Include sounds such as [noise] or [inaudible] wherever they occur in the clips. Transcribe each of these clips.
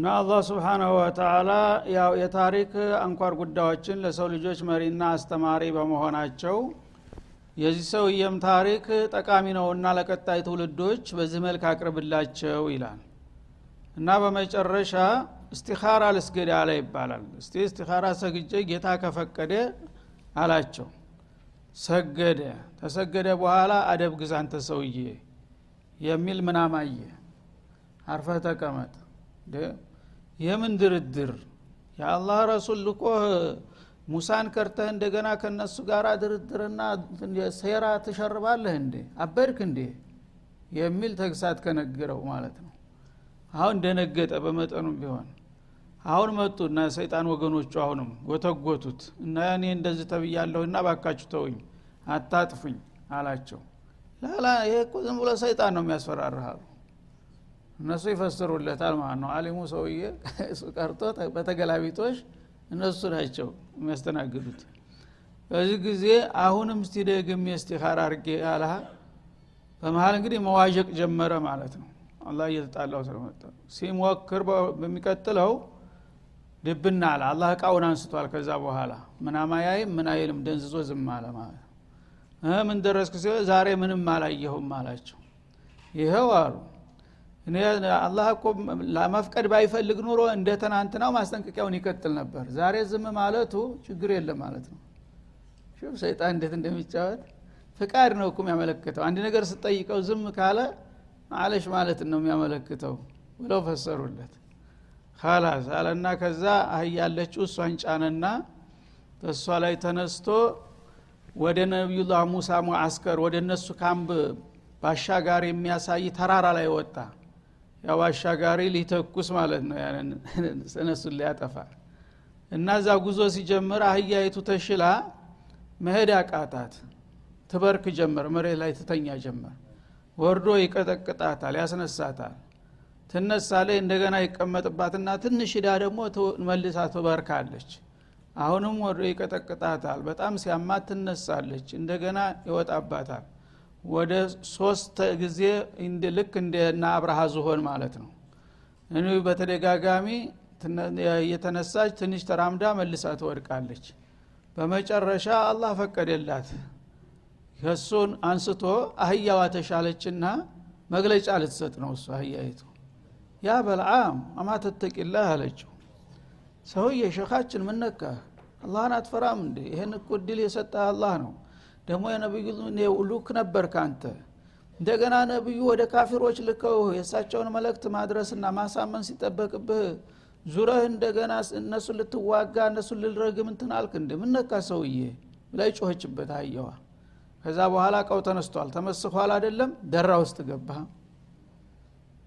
እና አላህ ስብሓናሁ ወተላ ያው የታሪክ አንኳር ጉዳዮችን ለሰው ልጆች መሪና አስተማሪ በመሆናቸው የዚህ ሰውየም ታሪክ ጠቃሚ ነውና ለቀጣይ ትውልዶች በዚህ መልክ አቅርብላቸው ይላል። እና በመጨረሻ እስቲኻራ ልስገድ አለ ይባላል። እስቲ እስቲኻራ ሰግጄ ጌታ ከፈቀደ አላቸው። ሰገደ። ተሰገደ በኋላ አደብ ግዛ አንተ ሰውዬ የሚል ምናማየ አርፈህ ተቀመጥ የምን ድርድር? የአላህ ረሱል ልኮህ ሙሳን ከርተህ እንደገና ከነሱ ጋር ድርድርና ሴራ ትሸርባለህ እንዴ? አበድክ እንዴ? የሚል ተግሳት ከነግረው ማለት ነው። አሁን ደነገጠ በመጠኑም ቢሆን። አሁን መጡ እና ሰይጣን ወገኖቹ አሁንም ጎተጎቱት እና እኔ እንደዚህ ተብያለሁ እና ባካችሁ ተውኝ አታጥፉኝ አላቸው። ላላ እኮ ዝም ብሎ ሰይጣን ነው የሚያስፈራርሃሉ እነሱ ይፈስሩለታል ማለት ነው። አሊሙ ሰውዬ [laughs] እሱ ቀርቶ በተገላቢጦሽ እነሱ ናቸው የሚያስተናግዱት። በዚህ ጊዜ አሁንም እስቲ ደግሜ እስቲኻር አርጌ አላ በመሀል እንግዲህ መዋዠቅ ጀመረ ማለት ነው። አላህ እየተጣላው ስለመጣ ሲሞክር በሚቀጥለው ድብና አለ። አላህ እቃውን አንስቷል ከዛ በኋላ ምናማያይም ምን አይልም ደንዝዞ ዝም አለ ማለት ነው። ምን ደረስክ ዛሬ ምንም አላየሁም አላቸው። ይኸው አሉ አላህ እኮ ለመፍቀድ ባይፈልግ ኑሮ እንደ ትናንትናው ማስጠንቀቂያውን ይቀጥል ነበር። ዛሬ ዝም ማለቱ ችግር የለም ማለት ነው። ሹፍ ሰይጣን እንዴት እንደሚጫወት? ፍቃድ ነው እኮ የሚያመለክተው። አንድ ነገር ስጠይቀው ዝም ካለ ማለሽ ማለት ነው የሚያመለክተው ብለው ፈሰሩለት። ካላስ አለና ከዛ አህያለችው እሷን ጫነና በእሷ ላይ ተነስቶ ወደ ነቢዩላህ ሙሳ ሙአስከር ወደ እነሱ ካምብ ባሻጋሪ የሚያሳይ ተራራ ላይ ወጣ ያው ባሻጋሪ ሊተኩስ ማለት ነው [laughs] እነሱን ሊያጠፋ። እና እዛ ጉዞ ሲጀምር አህያይቱ ተሽላ መሄድ አቃታት። ትበርክ ጀመር መሬት ላይ ትተኛ ጀመር። ወርዶ ይቀጠቅጣታል ያስነሳታል። ትነሳ ላይ እንደገና ይቀመጥባትና ትንሽ ዳ ደግሞ መልሳ ትበርካለች። አሁንም ወርዶ ይቀጠቅጣታል። በጣም ሲያማት ትነሳለች እንደገና ይወጣባታል ወደ ሶስት ጊዜ ልክ እንደና አብርሃ ዝሆን ማለት ነው። እኔ በተደጋጋሚ የተነሳች ትንሽ ተራምዳ መልሳ ትወድቃለች። በመጨረሻ አላህ ፈቀደላት። ከሱን አንስቶ አህያዋ ተሻለችና መግለጫ ልትሰጥ ነው እሱ አህያይቱ። ያ በልዓም አማ ተተቂላህ አለችው። ሰውዬ ሸኻችን ምነካ አላህን አትፈራም እንዴ? ይህን እኮ እድል የሰጠ አላህ ነው ደግሞ የነቢዩ ሉክ ነበር ካንተ እንደገና ነቢዩ ወደ ካፊሮች ልከው የእሳቸውን መልእክት ማድረስና ማሳመን ሲጠበቅብህ ዙረህ እንደገና እነሱን ልትዋጋ እነሱን ልልረግም እንትን አልክ እንደ ምነካ ሰውዬ? ብላይ ጮኸችበት አየዋ ከዛ በኋላ ቀው ተነስቷል። ተመስኋል አይደለም? ደራ ውስጥ ገባ።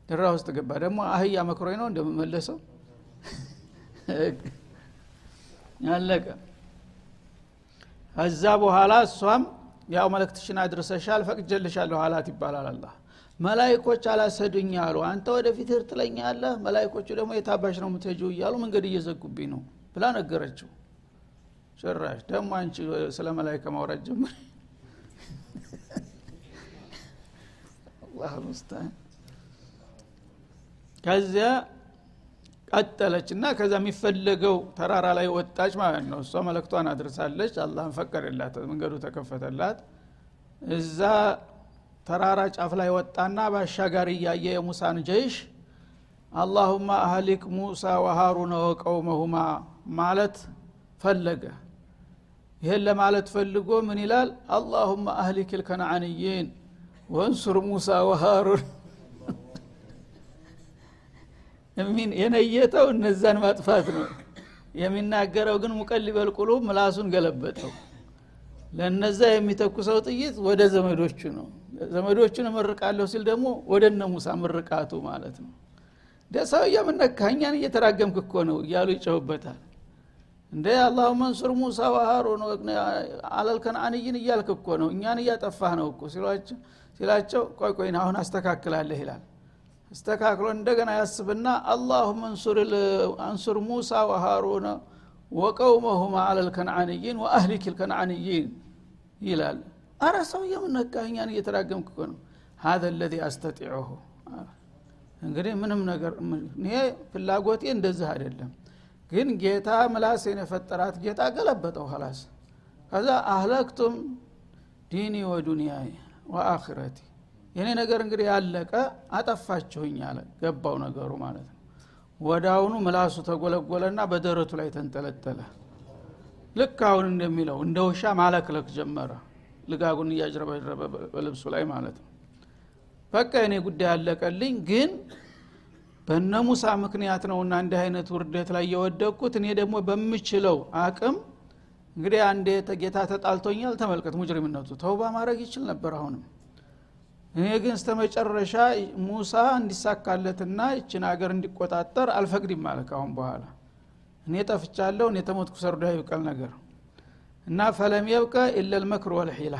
ደራ ውስጥ ገባ። ደግሞ አህያ መክሮኝ ነው እንደምመለሰው [laughs] አለቀ ከዛ በኋላ እሷም ያው መልእክትሽን አድርሰሻል ፈቅጀልሻለሁ አላት ይባላል አላ መላይኮች አላሰዱኝ አሉ። አንተ ወደፊት ትለኛለህ መላይኮቹ ደግሞ የታባሽ ነው ምትሄጁ እያሉ መንገድ እየዘጉብኝ ነው ብላ ነገረችው። ጭራሽ ደግሞ አንቺ ስለ መላይከ ማውራት ጀምር አላህ ሙስታን ከዚያ ቀጠለች እና ከዛ የሚፈለገው ተራራ ላይ ወጣች ማለት ነው። እሷ መለክቷን አድርሳለች። አላህን ፈቀደላት መንገዱ ተከፈተላት። እዛ ተራራ ጫፍ ላይ ወጣና በአሻጋሪ እያየ የሙሳን ጀይሽ አላሁማ አህሊክ ሙሳ ወሃሩነ ወቀውመሁማ ማለት ፈለገ። ይህን ለማለት ፈልጎ ምን ይላል? አላሁማ አህሊክ ልከነዓንይን ወንሱር ሙሳ ወሃሩን የነየተው እነዛን ማጥፋት ነው። የሚናገረው ግን ሙቀሊበል ቁሉብ ምላሱን ገለበጠው። ለነዛ የሚተኩሰው ጥይት ወደ ዘመዶቹ ነው። ዘመዶቹን እመርቃለሁ ሲል ደግሞ ወደ እነ ሙሳ ምርቃቱ ማለት ነው። ደሰው የምነካ እኛን እየተራገምክ እኮ ነው እያሉ ይጨውበታል እንደ አላሁ መንሱር ሙሳ ወሃሩን አለልከነአንይን እያልክ እኮ ነው። እኛን እያጠፋህ ነው እኮ ሲላቸው ቆይ ቆይን አሁን አስተካክላለህ ይላል እስተካክሎ እንደገና ያስብና አላሁም አንሱር ሙሳ ወሃሩነ ወቀውመሁማ አለልከንዓንይን ወአህሊክ ልከንዓንይን ይላል። አረ ሰው የምነቃ እኛን እየተራገምክ ነው። ሀዘ ለዚ አስተጢዑሁ። እንግዲህ ምንም ነገር ይሄ ፍላጎቴ እንደዚህ አይደለም። ግን ጌታ ምላሴን የፈጠራት ጌታ ገለበጠው ኋላስ ከዛ አህለክቱም ዲኒ ወዱንያዬ ወአክረቲ የኔ ነገር እንግዲህ ያለቀ አጠፋችሁኝ አለ። ገባው ነገሩ ማለት ነው። ወዳውኑ ምላሱ ተጎለጎለና በደረቱ ላይ ተንጠለጠለ። ልክ አሁን እንደሚለው እንደ ውሻ ማለክለክ ጀመረ። ልጋጉን እያጅረበረበ በልብሱ ላይ ማለት ነው። በቃ የኔ ጉዳይ ያለቀልኝ ግን በነ ሙሳ ምክንያት ነውና እንዲህ አይነት ውርደት ላይ የወደቅኩት እኔ ደግሞ በምችለው አቅም እንግዲህ አንዴ ጌታ ተጣልቶኛል ተመልከት ሙጅሪምነቱ። ተውባ ማድረግ ይችል ነበር አሁንም እኔ ግን እስተ መጨረሻ ሙሳ እንዲሳካለትና ይችን ሀገር እንዲቆጣጠር አልፈቅድም ማለት አሁን በኋላ። እኔ ጠፍቻለሁ እኔ ተሞትኩ ሰርዶ ይብቀል ነገር። እና ፈለም የብቀ ኢለል መክር ወልሒላ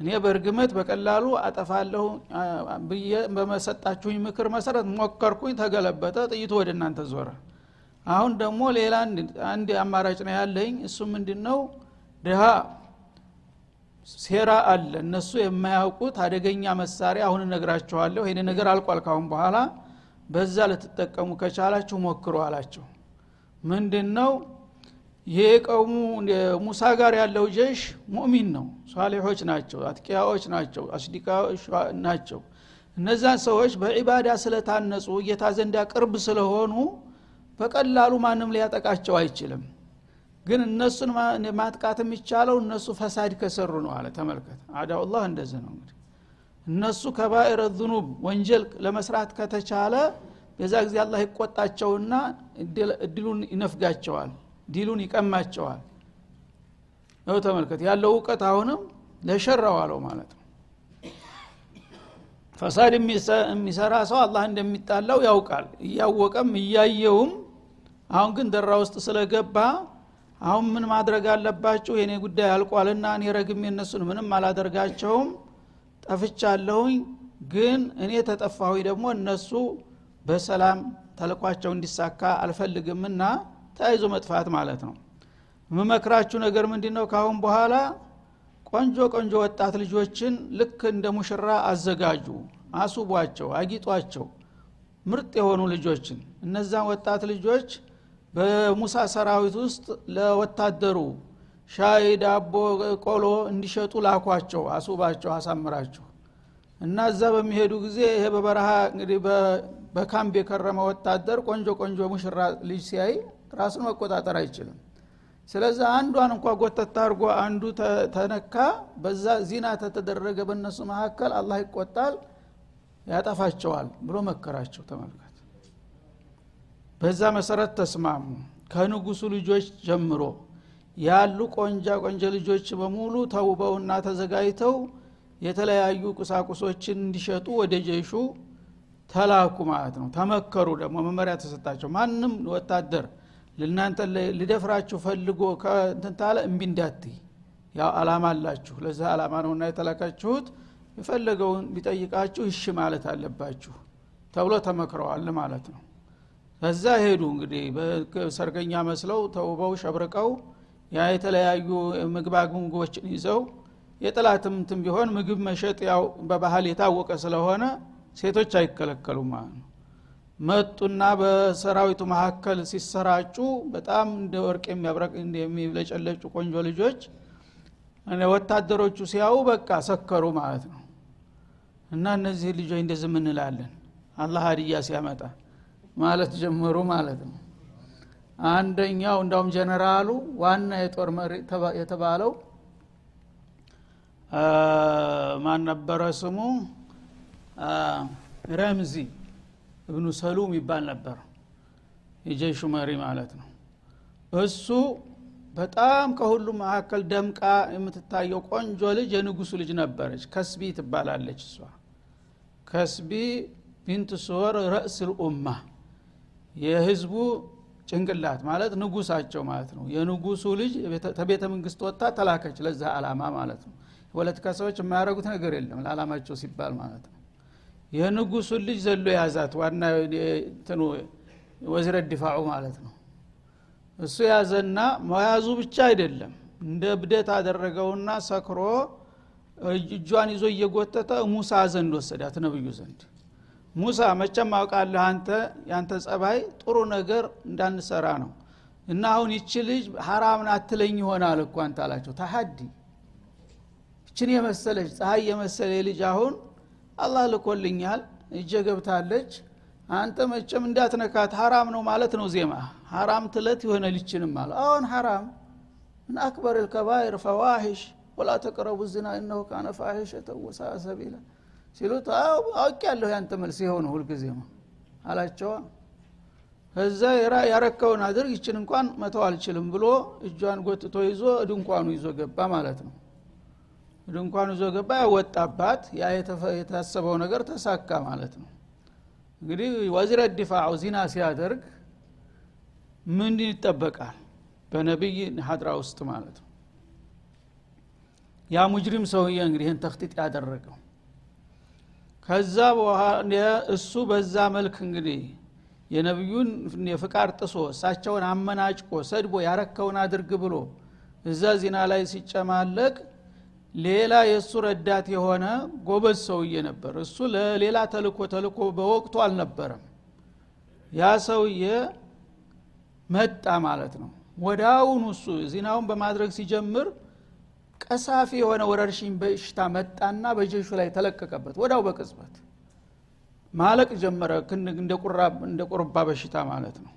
እኔ በእርግመት በቀላሉ አጠፋለሁ በመሰጣችሁኝ ምክር መሰረት ሞከርኩኝ ተገለበጠ ጥይቱ ወደ እናንተ ዞረ። አሁን ደግሞ ሌላ አንድ አማራጭ ነው ያለኝ። እሱ ምንድን ነው ድሃ ሴራ አለ። እነሱ የማያውቁት አደገኛ መሳሪያ አሁን እነግራችኋለሁ። ይሄ ነገር አልቋል ካሁን በኋላ በዛ ልትጠቀሙ ከቻላችሁ ሞክሩ አላቸው። ምንድን ነው ይሄ ቀውሙ ሙሳ ጋር ያለው ጀሽ ሙእሚን ነው። ሷሊሖች ናቸው አትቂያዎች ናቸው አስዲቃዎች ናቸው። እነዛን ሰዎች በዒባዳ ስለታነጹ ጌታ ዘንዳ ቅርብ ስለሆኑ በቀላሉ ማንም ሊያጠቃቸው አይችልም ግን እነሱን ማጥቃት የሚቻለው እነሱ ፈሳድ ከሰሩ ነው አለ። ተመልከት። አዳውላህ እንደዚህ ነው እንግዲህ። እነሱ ከባኢረ ዙኑብ ወንጀል ለመስራት ከተቻለ በዛ ጊዜ አላህ ይቆጣቸውና እድሉን ይነፍጋቸዋል ዲሉን ይቀማቸዋል። ነው ተመልከት። ያለው እውቀት አሁንም ለሸራው አለው ማለት ነው። ፈሳድ የሚሰራ ሰው አላህ እንደሚጣላው ያውቃል። እያወቀም እያየውም አሁን ግን ደራ ውስጥ ስለገባ አሁን ምን ማድረግ አለባችሁ? የኔ ጉዳይ አልቋልና እኔ ረግሜ እነሱን ምንም አላደርጋቸውም። ጠፍቻለሁኝ። ግን እኔ ተጠፋሁኝ ደግሞ እነሱ በሰላም ተልኳቸው እንዲሳካ አልፈልግምና ተያይዞ መጥፋት ማለት ነው። የምመክራችሁ ነገር ምንድ ነው ካሁን በኋላ ቆንጆ ቆንጆ ወጣት ልጆችን ልክ እንደ ሙሽራ አዘጋጁ አሱቧቸው አጊጧቸው። ምርጥ የሆኑ ልጆችን እነዛን ወጣት ልጆች በሙሳ ሰራዊት ውስጥ ለወታደሩ ሻይ ዳቦ ቆሎ እንዲሸጡ ላኳቸው አሱባቸው አሳምራቸው። እና እዛ በሚሄዱ ጊዜ ይሄ በበረሃ እንግዲህ በካምፕ የከረመ ወታደር ቆንጆ ቆንጆ ሙሽራ ልጅ ሲያይ ራሱን መቆጣጠር አይችልም። ስለዚህ አንዷን እንኳ ጎተት አድርጎ አንዱ ተነካ። በዛ ዚና ተተደረገ በእነሱ መካከል አላህ ይቆጣል ያጠፋቸዋል ብሎ መከራቸው ተመልከት በዛ መሰረት ተስማሙ። ከንጉሱ ልጆች ጀምሮ ያሉ ቆንጃ ቆንጀ ልጆች በሙሉ ተውበውና ተዘጋጅተው የተለያዩ ቁሳቁሶችን እንዲሸጡ ወደ ጀሹ ተላኩ ማለት ነው። ተመከሩ ደግሞ መመሪያ ተሰጣቸው። ማንም ወታደር ልናንተ ሊደፍራችሁ ፈልጎ ከንትንታለ እምቢ እንዳትይ። ያው አላማ አላችሁ። ለዛ አላማ ነውና የተላካችሁት። የፈለገውን ቢጠይቃችሁ እሺ ማለት አለባችሁ ተብሎ ተመክረዋል ማለት ነው ከዛ ሄዱ እንግዲህ። ሰርገኛ መስለው ተውበው ሸብርቀው ያ የተለያዩ ምግብ ምግቦችን ይዘው የጥላትም እንትን ቢሆን ምግብ መሸጥ ያው በባህል የታወቀ ስለሆነ ሴቶች አይከለከሉም ማለት ነው። መጡና በሰራዊቱ መካከል ሲሰራጩ በጣም እንደ ወርቅ የሚያብረቅ የሚለጨለጩ ቆንጆ ልጆች ወታደሮቹ ሲያው በቃ ሰከሩ ማለት ነው። እና እነዚህ ልጆች እንደዚህ ምንላለን አላህ ሀዲያ ሲያመጣ ማለት ጀመሩ ማለት ነው። አንደኛው እንዳውም ጀነራሉ ዋና የጦር መሪ የተባለው ማን ነበረ ስሙ? ረምዚ እብኑ ሰሉም ይባል ነበር። የጀይሹ መሪ ማለት ነው። እሱ በጣም ከሁሉም መካከል ደምቃ የምትታየው ቆንጆ ልጅ የንጉሱ ልጅ ነበረች። ከስቢ ትባላለች እሷ። ከስቢ ቢንት ሶር ረእስ ልኡማ የህዝቡ ጭንቅላት ማለት ንጉሳቸው ማለት ነው። የንጉሱ ልጅ ተቤተ መንግስት ወጣ ተላከች ለዛ አላማ ማለት ነው። ፖለቲካ ሰዎች የማያደረጉት ነገር የለም ለአላማቸው ሲባል ማለት ነው። የንጉሱን ልጅ ዘሎ ያዛት ዋና ትኑ ወዝረ ዲፋዑ ማለት ነው። እሱ ያዘና መያዙ ብቻ አይደለም። እንደ ብደት አደረገውና ሰክሮ እጇን ይዞ እየጎተተ ሙሳ ዘንድ ወሰዳት ነብዩ ዘንድ ሙሳ መቸም አውቃለህ አንተ ያንተ ጸባይ ጥሩ ነገር እንዳንሰራ ነው። እና አሁን ይቺ ልጅ ሀራምን አትለኝ ይሆናል እኮ አንተ አላቸው። ተሀዲ ይችን የመሰለች ፀሐይ የመሰለ ልጅ አሁን አላህ ልኮልኛል እጀ ገብታለች። አንተ መቼም እንዳትነካት ሀራም ነው ማለት ነው ዜማ። ሀራም ትለት የሆነ ልችንም አለ። አሁን ሀራም ምን አክበር ልከባይር ፈዋሂሽ ወላ ተቅረቡ ዝና እነሁ ካነ ፋሒሸተ ወሳ ሰቢላ ሲሉት አውቅ ያለሁ ያንተ መልስ የሆነ ሁልጊዜ አላቸዋ ከዛ ያረከውን አድርግ ይችን እንኳን መተው አልችልም ብሎ እጇን ጎትቶ ይዞ ድንኳኑ ይዞ ገባ ማለት ነው። ድንኳኑ ይዞ ገባ ያወጣባት ያ የታሰበው ነገር ተሳካ ማለት ነው። እንግዲህ ወዚረ ዲፋዑ ዚና ሲያደርግ ምን ይጠበቃል? በነቢይ ሀድራ ውስጥ ማለት ነው። ያ ሙጅሪም ሰውዬ እንግዲህ ይህን ተክጢጥ ያደረገው ከዛ በኋላ እሱ በዛ መልክ እንግዲህ የነቢዩን የፍቃድ ጥሶ እሳቸውን አመናጭቆ ሰድቦ ያረከውን አድርግ ብሎ እዛ ዚና ላይ ሲጨማለቅ ሌላ የእሱ ረዳት የሆነ ጎበዝ ሰውዬ ነበር። እሱ ለሌላ ተልኮ ተልኮ በወቅቱ አልነበረም። ያ ሰውዬ መጣ ማለት ነው። ወዳውኑ እሱ ዚናውን በማድረግ ሲጀምር ቀሳፊ የሆነ ወረርሽኝ በሽታ መጣና በጀሹ ላይ ተለቀቀበት ወዳው በቅጽበት። ማለቅ ጀመረ እንደ ቁርባ በሽታ ማለት ነው።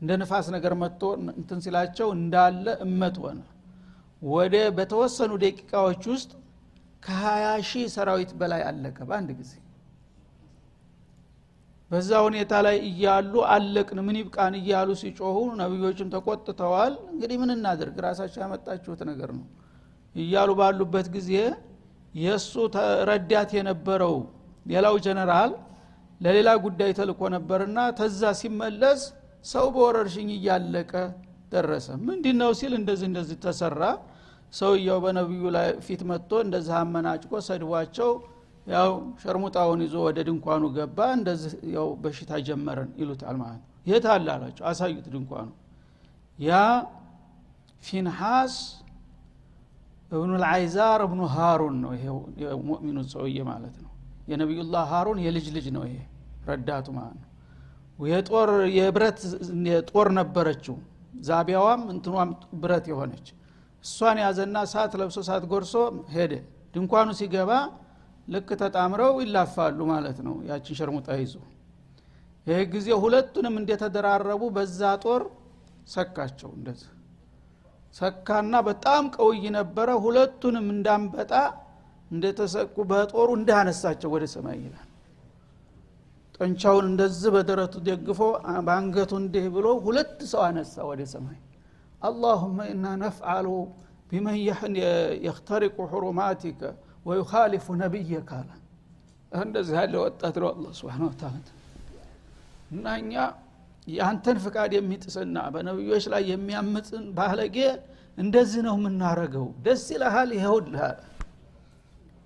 እንደ ንፋስ ነገር መጥቶ እንትን ሲላቸው እንዳለ እመት ሆነ። ወደ በተወሰኑ ደቂቃዎች ውስጥ ከሀያ ሺህ ሰራዊት በላይ አለቀ በአንድ ጊዜ። በዛ ሁኔታ ላይ እያሉ አለቅን ምን ይብቃን እያሉ ሲጮሁ ነቢዮችም ተቆጥተዋል። እንግዲህ ምን እናድርግ? ራሳቸው ያመጣችሁት ነገር ነው እያሉ ባሉበት ጊዜ የእሱ ረዳት የነበረው ሌላው ጀነራል ለሌላ ጉዳይ ተልኮ ነበርና ተዛ ሲመለስ ሰው በወረርሽኝ እያለቀ ደረሰ። ምንድ ነው ሲል እንደዚህ እንደዚህ ተሰራ። ሰውየው በነቢዩ ላይ ፊት መጥቶ እንደዚህ አመናጭቆ ሰድቧቸው ያው ሸርሙጣውን ይዞ ወደ ድንኳኑ ገባ እንደዚህ ያው በሽታ ጀመረን ይሉታል ማለት ነው። የት አለ አላቸው? አሳዩት ድንኳኑ። ያ ፊንሐስ እብኑ ልአይዛር እብኑ ሃሩን ነው ይሄ ሙእሚኑ ሰውዬ ማለት ነው። የነቢዩላህ ሃሩን የልጅ ልጅ ነው ይሄ ረዳቱ ማለት ነው። የጦር የብረት ጦር ነበረችው። ዛቢያዋም እንትኗም ብረት የሆነች እሷን ያዘና ሳት ለብሶ ሳት ጎርሶ ሄደ። ድንኳኑ ሲገባ ልክ ተጣምረው ይላፋሉ ማለት ነው ያችን ሸርሙጣ ይዞ። ይህ ጊዜ ሁለቱንም እንደተደራረቡ በዛ ጦር ሰካቸው እንደዚህ ሰካና በጣም ቀውይ ነበረ። ሁለቱንም እንዳንበጣ እንደተሰቁ በጦሩ እንዳነሳቸው ወደ ሰማይ ይላል። ጠንቻውን እንደዚህ በደረቱ ደግፎ በአንገቱ እንዲህ ብሎ ሁለት ሰው አነሳ ወደ ሰማይ። አላሁመ ኢና ነፍዓሉ ቢመን የክተሪቁ ሕሩማቲከ ወዩካሊፉ ነቢየከ አለ። እንደዚህ ያለ ወጣት ነው አላ ስብን ታላ እና እኛ የአንተን ፍቃድ የሚጥስና በነቢዮች ላይ የሚያምፅን ባለጌ እንደዚህ ነው የምናረገው ደስ ይልሃል ይኸውልሃል።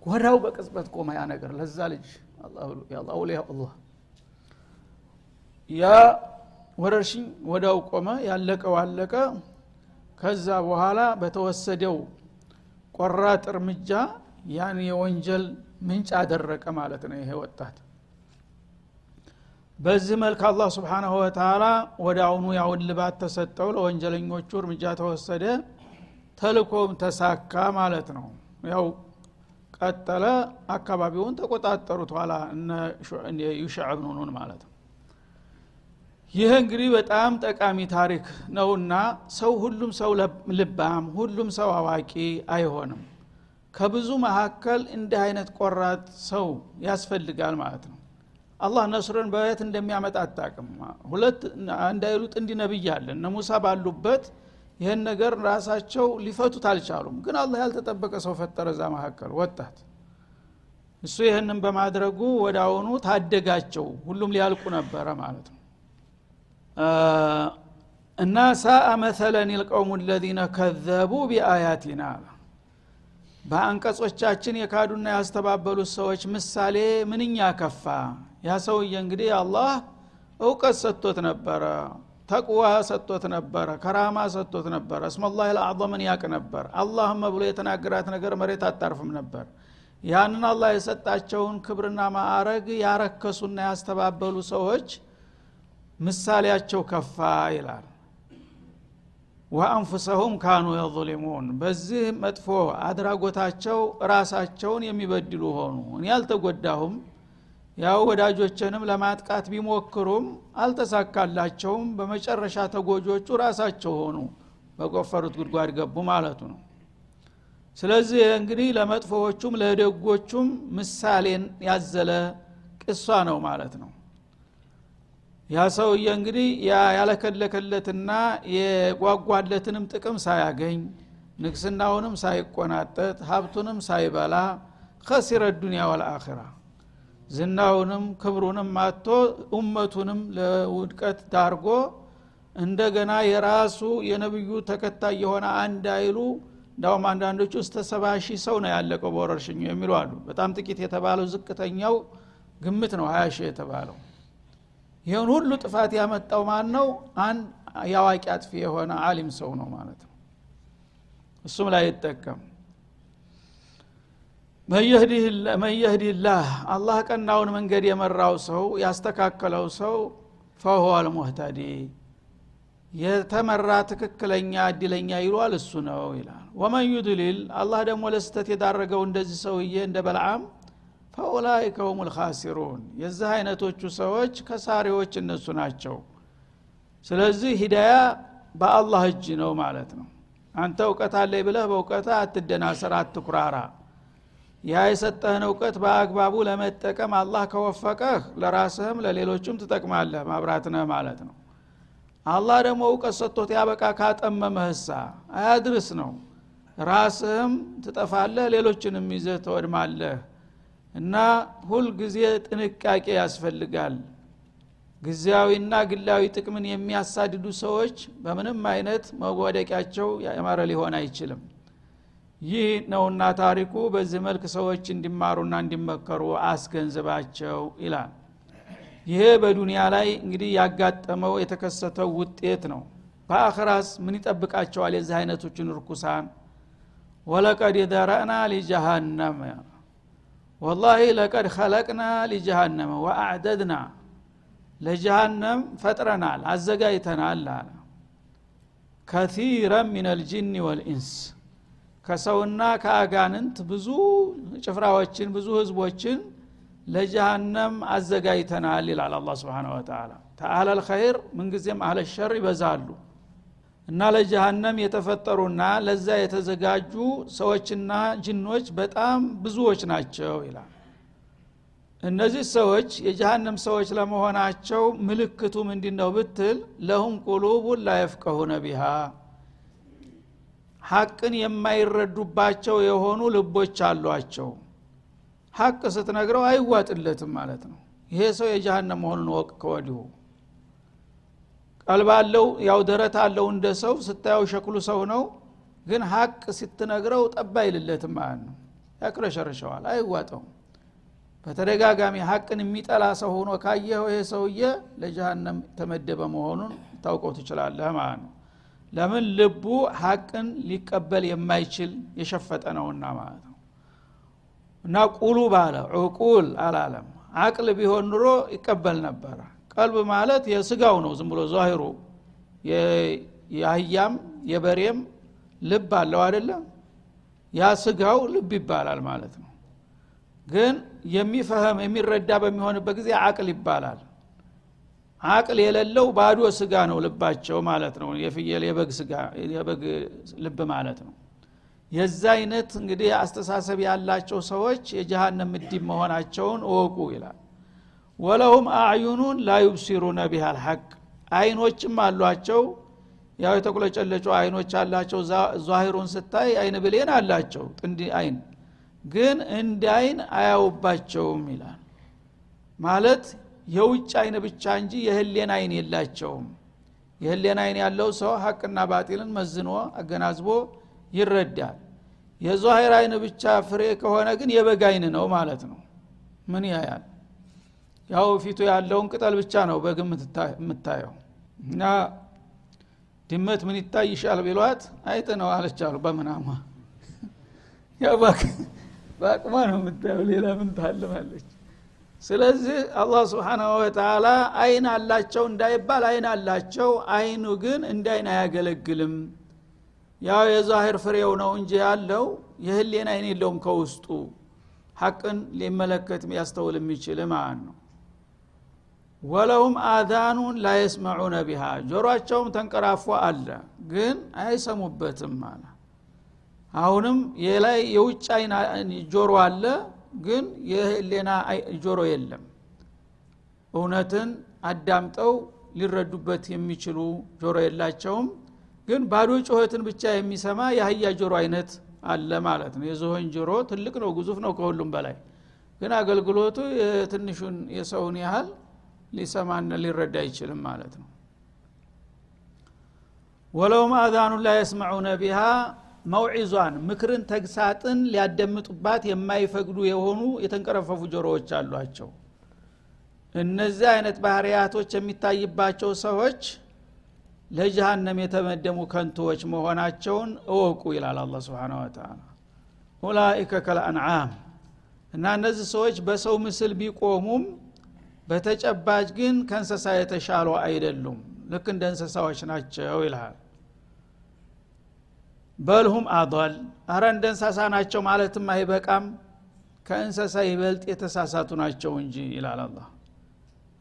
ወዳው በቅጽበት ቆመ ያ ነገር። ለዛ ልጅ አላህ ያ ወረርሽኝ ወዳው ቆመ ያለቀው አለቀ። ከዛ በኋላ በተወሰደው ቆራጥ እርምጃ ያን የወንጀል ምንጭ አደረቀ ማለት ነው ይሄ ወጣት በዚህ መልክ አላህ ስብሓናሁ ወተላ ወደ አሁኑ ያውን ልባት ተሰጠው ለወንጀለኞቹ እርምጃ ተወሰደ ተልኮም ተሳካ ማለት ነው። ያው ቀጠለ አካባቢውን ተቆጣጠሩት ኋላ እነ ዩሽዕ ብኑ ኑን ማለት ነው። ይህ እንግዲህ በጣም ጠቃሚ ታሪክ ነውና ሰው ሁሉም ሰው ልባም ሁሉም ሰው አዋቂ አይሆንም። ከብዙ መካከል እንዲህ አይነት ቆራጥ ሰው ያስፈልጋል ማለት ነው አላህ ነስርን በየት እንደሚያመጣ አታቅም ሁለት እንዳይሉት እንዲ ነብይ አለ። እነ ሙሳ ባሉበት ይህን ነገር ራሳቸው ሊፈቱት አልቻሉም። ግን አላህ ያልተጠበቀ ሰው ፈጠረ እዛ መካከል። ወጣት እሱ ይህንን በማድረጉ ወደ አሁኑ ታደጋቸው። ሁሉም ሊያልቁ ነበረ ማለት ነው። እና ሳአ መሰለን ልቀውሙ ለዚነ ከዘቡ ቢአያቲና በአንቀጾቻችን የካዱና ያስተባበሉት ሰዎች ምሳሌ ምንኛ ከፋ! ያ ሰውዬ እንግዲህ አላህ እውቀት ሰጥቶት ነበረ ተቅዋ ሰጥቶት ነበረ ከራማ ሰጥቶት ነበረ እስመላህ ለአዕظምን ያቅ ነበር። አላህመ ብሎ የተናገራት ነገር መሬት አታርፍም ነበር። ያንን አላህ የሰጣቸውን ክብርና ማዕረግ ያረከሱና ያስተባበሉ ሰዎች ምሳሌያቸው ከፋ ይላል ወአንፍሰሁም ካኑ የظሊሙን በዚህ መጥፎ አድራጎታቸው ራሳቸውን የሚበድሉ ሆኑ። እኔ አልተጎዳሁም። ያው ወዳጆችንም ለማጥቃት ቢሞክሩም አልተሳካላቸውም። በመጨረሻ ተጎጆቹ ራሳቸው ሆኑ። በቆፈሩት ጉድጓድ ገቡ ማለቱ ነው። ስለዚህ እንግዲህ ለመጥፎዎቹም ለደጎቹም ምሳሌን ያዘለ ቅሷ ነው ማለት ነው ያ ሰውዬ እንግዲህ ያለከለከለትና የጓጓለትንም ጥቅም ሳያገኝ ንግስናውንም ሳይቆናጠጥ ሀብቱንም ሳይበላ ከሲረ ዱኒያ ወልአኺራ ዝናውንም ክብሩንም አቶ እመቱንም ለውድቀት ዳርጎ እንደገና የራሱ የነብዩ ተከታይ የሆነ አንድ አይሉ እንዳውም አንዳንዶቹ እስተ ሰባ ሺህ ሰው ነው ያለቀው በወረርሽኙ የሚሉ አሉ። በጣም ጥቂት የተባለው ዝቅተኛው ግምት ነው ሀያ ሺህ የተባለው ይህን ሁሉ ጥፋት ያመጣው ማን ነው አንድ የአዋቂ አጥፊ የሆነ አሊም ሰው ነው ማለት ነው። እሱም ላይ ይጠቀም መየህዲላህ አላህ ቀናውን መንገድ የመራው ሰው ያስተካከለው ሰው ፈሆ አልሙህተዲ። የተመራ ትክክለኛ እድለኛ ይሏል እሱ ነው ይላል። ወመን ዩድሊል አላህ ደግሞ ለስተት የዳረገው እንደዚህ ሰውዬ እንደ በልዓም ፈኡላይከ ሁም ልካሲሩን የዚህ አይነቶቹ ሰዎች ከሳሪዎች እነሱ ናቸው። ስለዚህ ሂዳያ በአላህ እጅ ነው ማለት ነው። አንተ እውቀት አለኝ ብለህ በእውቀት አትደናሰር አትኩራራ። ያ የሰጠህን እውቀት በአግባቡ ለመጠቀም አላህ ከወፈቀህ ለራስህም ለሌሎችም ትጠቅማለህ ማብራት ነህ ማለት ነው። አላህ ደግሞ እውቀት ሰጥቶት ያበቃ ካጠመመህሳ አያድርስ ነው። ራስህም ትጠፋለህ ሌሎችንም ይዘህ ተወድማለህ እና ሁልጊዜ ጥንቃቄ ያስፈልጋል። ጊዜያዊና ግላዊ ጥቅምን የሚያሳድዱ ሰዎች በምንም አይነት መወደቂያቸው ያማረ ሊሆን አይችልም። ይህ ነውና ታሪኩ በዚህ መልክ ሰዎች እንዲማሩና እንዲመከሩ አስገንዝባቸው ይላል። ይሄ በዱንያ ላይ እንግዲህ ያጋጠመው የተከሰተው ውጤት ነው። በአኽራስ ምን ይጠብቃቸዋል የዚህ አይነቶችን ርኩሳን? ወለቀድ ደረእና ሊጀሃነም ወላሂ ለቀድ ኸለቅና ሊጀሃነመ ወአዕደድና ለጀሃነም ፈጥረናል አዘጋጅተናል አለ። ከቲረን ምን ልጅን ወልኢንስ ከሰውና ከአጋንንት ብዙ ጭፍራዎችን ብዙ ህዝቦችን ለጀሃነም አዘጋጅተናል ይላል አላ ስብን ወተላ ተአለል ኸይር ምንጊዜም አህለ ሸር ይበዛሉ እና ለጀሃነም የተፈጠሩና ለዛ የተዘጋጁ ሰዎችና ጅኖች በጣም ብዙዎች ናቸው ይላል። እነዚህ ሰዎች የጀሃነም ሰዎች ለመሆናቸው ምልክቱ ምንድ ነው ብትል ለሁም ቁሉቡን ላየፍቀሁነ ቢሃ ሐቅን የማይረዱባቸው የሆኑ ልቦች አሏቸው። ሐቅ ስትነግረው አይዋጥለትም ማለት ነው። ይሄ ሰው የጀሃነም መሆኑን ወቅ ከወዲሁ ቀልብ አለው ያው ደረት አለው እንደ ሰው ስታየው ሸክሉ ሰው ነው ግን ሀቅ ስትነግረው ጠባ አይልለትም ማለት ነው። ያቅረሸርሸዋል አይዋጠውም። በተደጋጋሚ ሀቅን የሚጠላ ሰው ሆኖ ካየኸው ይሄ ሰውዬ ለጀሃነም ተመደበ መሆኑን ታውቀው ትችላለህ ማለት ነው። ለምን ልቡ ሀቅን ሊቀበል የማይችል የሸፈጠ ነውና ማለት ነው። እና ቁሉ ባለ ዑቁል አላለም። አቅል ቢሆን ኑሮ ይቀበል ነበረ ቀልብ ማለት የስጋው ነው። ዝም ብሎ ዛሂሩ የአህያም የበሬም ልብ አለው አይደለም ያ ስጋው ልብ ይባላል ማለት ነው። ግን የሚፈህም የሚረዳ በሚሆንበት ጊዜ አቅል ይባላል። አቅል የሌለው ባዶ ስጋ ነው ልባቸው ማለት ነው። የፍየል የበግ ስጋ የበግ ልብ ማለት ነው። የዛ አይነት እንግዲህ አስተሳሰብ ያላቸው ሰዎች የጀሃነም ምድብ መሆናቸውን እወቁ ይላል ወለሁም አዕዩኑን ላዩብሲሩነ ቢሃል ሐቅ አይኖችም አሏቸው ያው የተቁለጨለጩ አይኖች አላቸው። ዛሂሩን ስታይ አይን ብሌን አላቸው ጥንድ አይን። ግን እንደ አይን አያውባቸውም ይላል። ማለት የውጭ አይን ብቻ እንጂ የህሌን አይን የላቸውም። የህሌን አይን ያለው ሰው ሀቅና ባጢልን መዝኖ አገናዝቦ ይረዳል። የዛሂር አይን ብቻ ፍሬ ከሆነ ግን የበግ አይን ነው ማለት ነው። ምን ያያል ያው ፊቱ ያለውን ቅጠል ብቻ ነው በግምት የምታየው። እና ድመት ምን ይታይሻል ቢሏት አይጥ ነው አለች አሉ በምናሟ። [laughs] በአቅሟ ነው የምታየው ሌላ ምን ታልማለች? ስለዚህ አላህ ስብሓናሁ ወተላ አይን አላቸው እንዳይባል አይን አላቸው አይኑ ግን እንደ አይን አያገለግልም። ያው የዛሂር ፍሬው ነው እንጂ ያለው የህሌን አይን የለውም ከውስጡ። ሐቅን ሊመለከት ያስተውል የሚችል ማለት ነው ወለሁም አዛኑን ላየስመዑነ ቢሃ። ጆሮአቸውም ተንቀራፎ አለ ግን አይሰሙበትም አለ። አሁንም የላይ የውጭ አይን ጆሮ አለ ግን የህሌና ጆሮ የለም። እውነትን አዳምጠው ሊረዱበት የሚችሉ ጆሮ የላቸውም ግን ባዶ ጩኸትን ብቻ የሚሰማ የአህያ ጆሮ አይነት አለ ማለት ነው። የዝሆን ጆሮ ትልቅ ነው ግዙፍ ነው ከሁሉም በላይ። ግን አገልግሎቱ የትንሹን የሰውን ያህል ሊሰማና ሊረዳ አይችልም ማለት ነው። ወለውም አዛኑን ላይ የስመዑነ ቢሃ መውዒዟን ምክርን ተግሳጥን ሊያደምጡባት የማይፈቅዱ የሆኑ የተንቀረፈፉ ጆሮዎች አሏቸው። እነዚህ አይነት ባህርያቶች የሚታይባቸው ሰዎች ለጀሃነም የተመደሙ ከንቶዎች መሆናቸውን እወቁ ይላል አላ ስብን ወተላ ኡላኢከ ከልአንዓም እና እነዚህ ሰዎች በሰው ምስል ቢቆሙም በተጨባጭ ግን ከእንስሳ የተሻሉ አይደሉም። ልክ እንደ እንስሳዎች ናቸው ይልሃል። በልሁም አضል አረ እንደ እንስሳ ናቸው ማለትም አይበቃም። ከእንስሳ ይበልጥ የተሳሳቱ ናቸው እንጂ ይላል አላ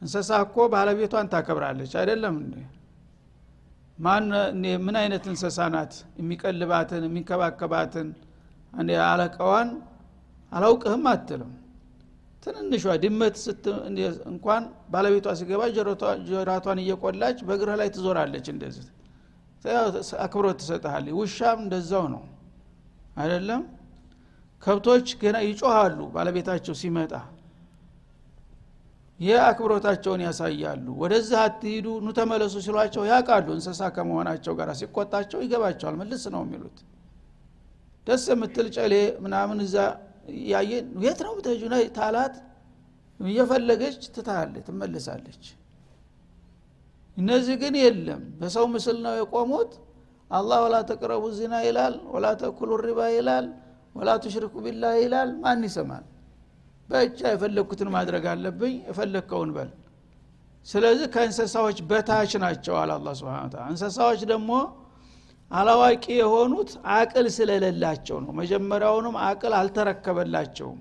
እንስሳ እኮ ባለቤቷን ታከብራለች አይደለም እንዴ? ማን ምን አይነት እንስሳ ናት? የሚቀልባትን የሚንከባከባትን አለቀዋን አላውቅህም አትልም ትንንሿ ድመት እንኳን ባለቤቷ ሲገባ ጀራቷን እየቆላች በእግርህ ላይ ትዞራለች እንደዚህ። አክብሮት ትሰጠሃለች ውሻም እንደዛው ነው። አይደለም? ከብቶች ገና ይጮሃሉ ባለቤታቸው ሲመጣ። ይህ አክብሮታቸውን ያሳያሉ። ወደዚህ አትሂዱ ኑ ተመለሱ ሲሏቸው ያውቃሉ። እንስሳ ከመሆናቸው ጋር ሲቆጣቸው ይገባቸዋል። መልስ ነው የሚሉት። ደስ የምትል ጨሌ ምናምን እዛ የት ነው ብተጁ ታላት እየፈለገች ትታለች ትመልሳለች እነዚህ ግን የለም። በሰው ምስል ነው የቆሙት። አላህ ወላ ተቅረቡ ዚና ይላል ወላ ተኩሉ ሪባ ይላል ወላ ትሽርኩ ቢላ ይላል። ማን ይሰማል? በእጃ የፈለግኩትን ማድረግ አለብኝ የፈለግከውን በል። ስለዚህ ከእንስሳዎች በታች ናቸው አለ አላ ስብን ታላ እንስሳዎች ደግሞ አላዋቂ የሆኑት አቅል ስለሌላቸው ነው። መጀመሪያውንም አቅል አልተረከበላቸውም።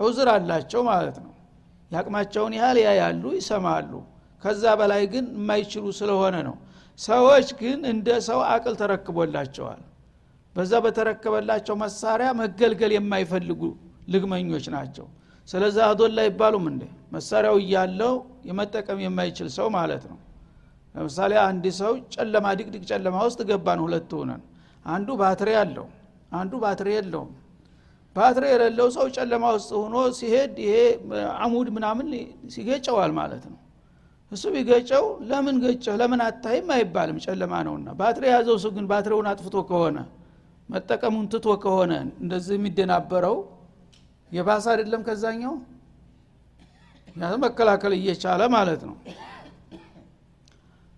ዑዝር አላቸው ማለት ነው። የአቅማቸውን ያህል ያያሉ ይሰማሉ። ከዛ በላይ ግን የማይችሉ ስለሆነ ነው። ሰዎች ግን እንደ ሰው አቅል ተረክቦላቸዋል። በዛ በተረከበላቸው መሳሪያ መገልገል የማይፈልጉ ልግመኞች ናቸው። ስለዚህ አዶላ አይባሉም እንዴ? መሳሪያው እያለው የመጠቀም የማይችል ሰው ማለት ነው ለምሳሌ አንድ ሰው ጨለማ ድቅድቅ ጨለማ ውስጥ ገባን ሁለት ሆነን። አንዱ ባትሪ አለው አንዱ ባትሪ የለውም። ባትሪ የሌለው ሰው ጨለማ ውስጥ ሆኖ ሲሄድ ይሄ አሙድ ምናምን ሲገጨዋል ማለት ነው። እሱ ቢገጨው ለምን ገጨህ? ለምን አታይም አይባልም። ጨለማ ነውና። ባትሪ የያዘው ሰው ግን ባትሪውን አጥፍቶ ከሆነ መጠቀሙን ትቶ ከሆነ እንደዚህ የሚደናበረው የባሰ አይደለም ከዛኛው? መከላከል እየቻለ ማለት ነው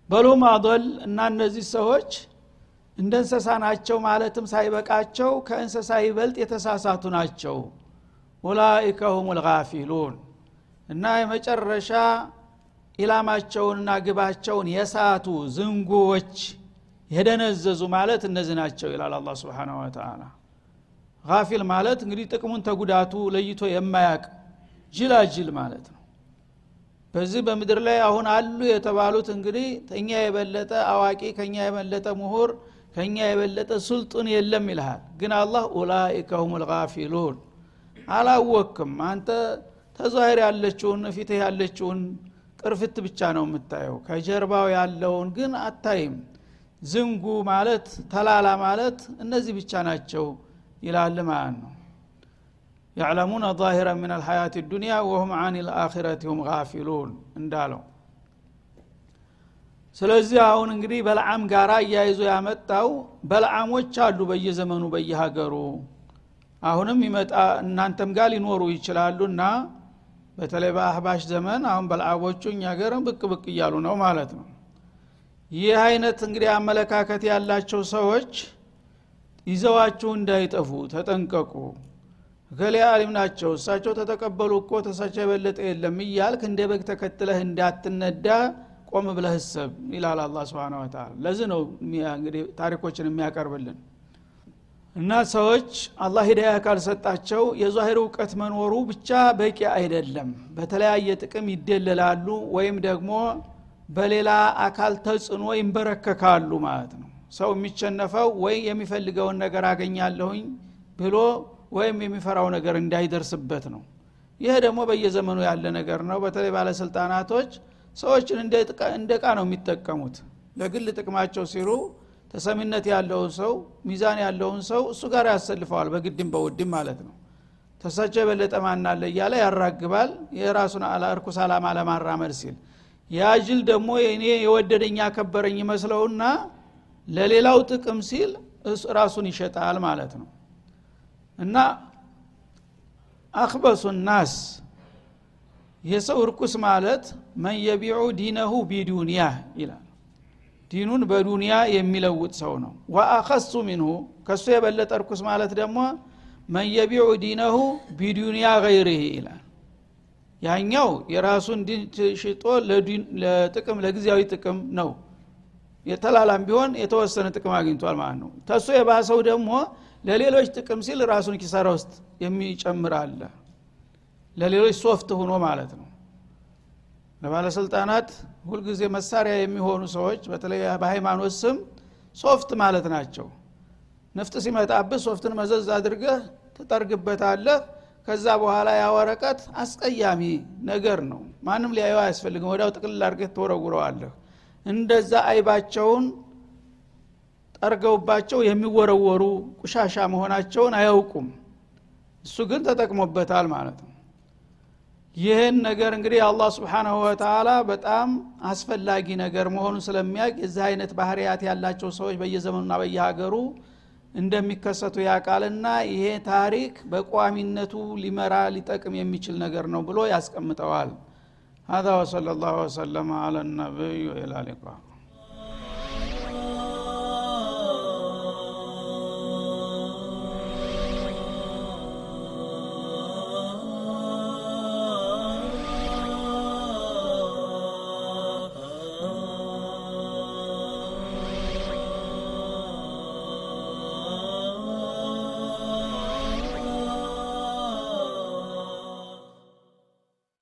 በሉም አዶል እና እነዚህ ሰዎች እንደ እንስሳ ናቸው ማለትም ሳይበቃቸው ከእንስሳ ይበልጥ የተሳሳቱ ናቸው። ኡላኢከ ሁም እና የመጨረሻ ኢላማቸውንና ግባቸውን የሳቱ ዝንጉዎች የደነዘዙ ማለት እነዚህ ናቸው ይላል አላ ስብን ወተላ ጋፊል ማለት እንግዲህ ጥቅሙን ተጉዳቱ ለይቶ የማያቅ ጅላጅል ማለት ነው በዚህ በምድር ላይ አሁን አሉ የተባሉት እንግዲህ ከኛ የበለጠ አዋቂ ከኛ የበለጠ ምሁር ከኛ የበለጠ ስልጡን የለም ይልሃል። ግን አላህ ኡላኢከ ሁም ልጋፊሉን አላወክም አንተ ተዛሂር ያለችውን ፊትህ ያለችውን ቅርፍት ብቻ ነው የምታየው። ከጀርባው ያለውን ግን አታይም። ዝንጉ ማለት ተላላ ማለት እነዚህ ብቻ ናቸው ይላል ማለት ነው ያዕለሙነ ዛሂራ ምን አልሐያት ዱኒያ ወሁም አን ልአኪረት ሁም ጋፊሉን እንዳለው። ስለዚህ አሁን እንግዲህ በልዓም ጋራ እያይዞ ያመጣው በልዓሞች አሉ በየዘመኑ በየሀገሩ። አሁንም ይመጣ እናንተም ጋር ሊኖሩ ይችላሉና በተለይ በአህባሽ ዘመን አሁን በልዓቦቹ እኛ ገርም ብቅ ብቅ እያሉ ነው ማለት ነው። ይህ አይነት እንግዲህ አመለካከት ያላቸው ሰዎች ይዘዋችሁ እንዳይጠፉ ተጠንቀቁ እከሌ አሊም ናቸው እሳቸው ተተቀበሉ እኮ ተሳቸው የበለጠ የለም እያልክ እንደ በግ ተከትለህ እንዳትነዳ ቆም ብለህ ሰብ ይላል አላ ስብን ወተላ ለዚህ ነው እንግዲህ ታሪኮችን የሚያቀርብልን። እና ሰዎች አላህ ሂዳያ ካልሰጣቸው የዛሂር እውቀት መኖሩ ብቻ በቂ አይደለም። በተለያየ ጥቅም ይደለላሉ ወይም ደግሞ በሌላ አካል ተጽዕኖ ይንበረከካሉ ማለት ነው። ሰው የሚቸነፈው ወይ የሚፈልገውን ነገር አገኛለሁኝ ብሎ ወይም የሚፈራው ነገር እንዳይደርስበት ነው። ይህ ደግሞ በየዘመኑ ያለ ነገር ነው። በተለይ ባለስልጣናቶች ሰዎችን እንደ እቃ ነው የሚጠቀሙት። ለግል ጥቅማቸው ሲሉ ተሰሚነት ያለውን ሰው ሚዛን ያለውን ሰው እሱ ጋር ያሰልፈዋል በግድም በውድም ማለት ነው። ተሳቸው የበለጠ ማናለ እያለ ያራግባል የራሱን እርኩስ አላማ ለማራመድ ሲል። ያ ጅል ደግሞ እኔ የወደደኝ ያከበረኝ ይመስለውና ለሌላው ጥቅም ሲል ራሱን ይሸጣል ማለት ነው እና አክበሱ ናስ የሰው እርኩስ ማለት መን የቢዑ ዲነሁ ቢዱንያ ይላል። ዲኑን በዱንያ የሚለውጥ ሰው ነው። ወአኸሱ ሚንሁ ከሱ የበለጠ እርኩስ ማለት ደግሞ መን የቢዑ ዲነሁ ቢዱንያ ገይርህ ይላል። ያኛው የራሱን ዲን ሽጦ ለጥቅም ለጊዜያዊ ጥቅም ነው። የተላላም ቢሆን የተወሰነ ጥቅም አግኝቷል ማለት ነው። ተሱ የባሰው ደግሞ ለሌሎች ጥቅም ሲል ራሱን ኪሳራ ውስጥ የሚጨምር አለ። ለሌሎች ሶፍት ሆኖ ማለት ነው። ለባለስልጣናት ሁልጊዜ መሳሪያ የሚሆኑ ሰዎች በተለይ በሃይማኖት ስም ሶፍት ማለት ናቸው። ንፍጥ ሲመጣብህ ሶፍትን መዘዝ አድርገህ ትጠርግበታለህ። ከዛ በኋላ ያ ወረቀት አስቀያሚ ነገር ነው። ማንም ሊያየው አያስፈልግም። ወዲያው ጥቅልል አድርገህ ትወረውረዋለህ። እንደዛ አይባቸውን ጠርገውባቸው የሚወረወሩ ቁሻሻ መሆናቸውን አያውቁም እሱ ግን ተጠቅሞበታል ማለት ነው ይህን ነገር እንግዲህ አላህ ስብሓናሁ ወተላ በጣም አስፈላጊ ነገር መሆኑን ስለሚያውቅ የዚህ አይነት ባህርያት ያላቸው ሰዎች በየዘመኑና በየሀገሩ እንደሚከሰቱ ያቃልና ይሄ ታሪክ በቋሚነቱ ሊመራ ሊጠቅም የሚችል ነገር ነው ብሎ ያስቀምጠዋል هذا وصلى الله وسلم على النبي وإلى اللقاء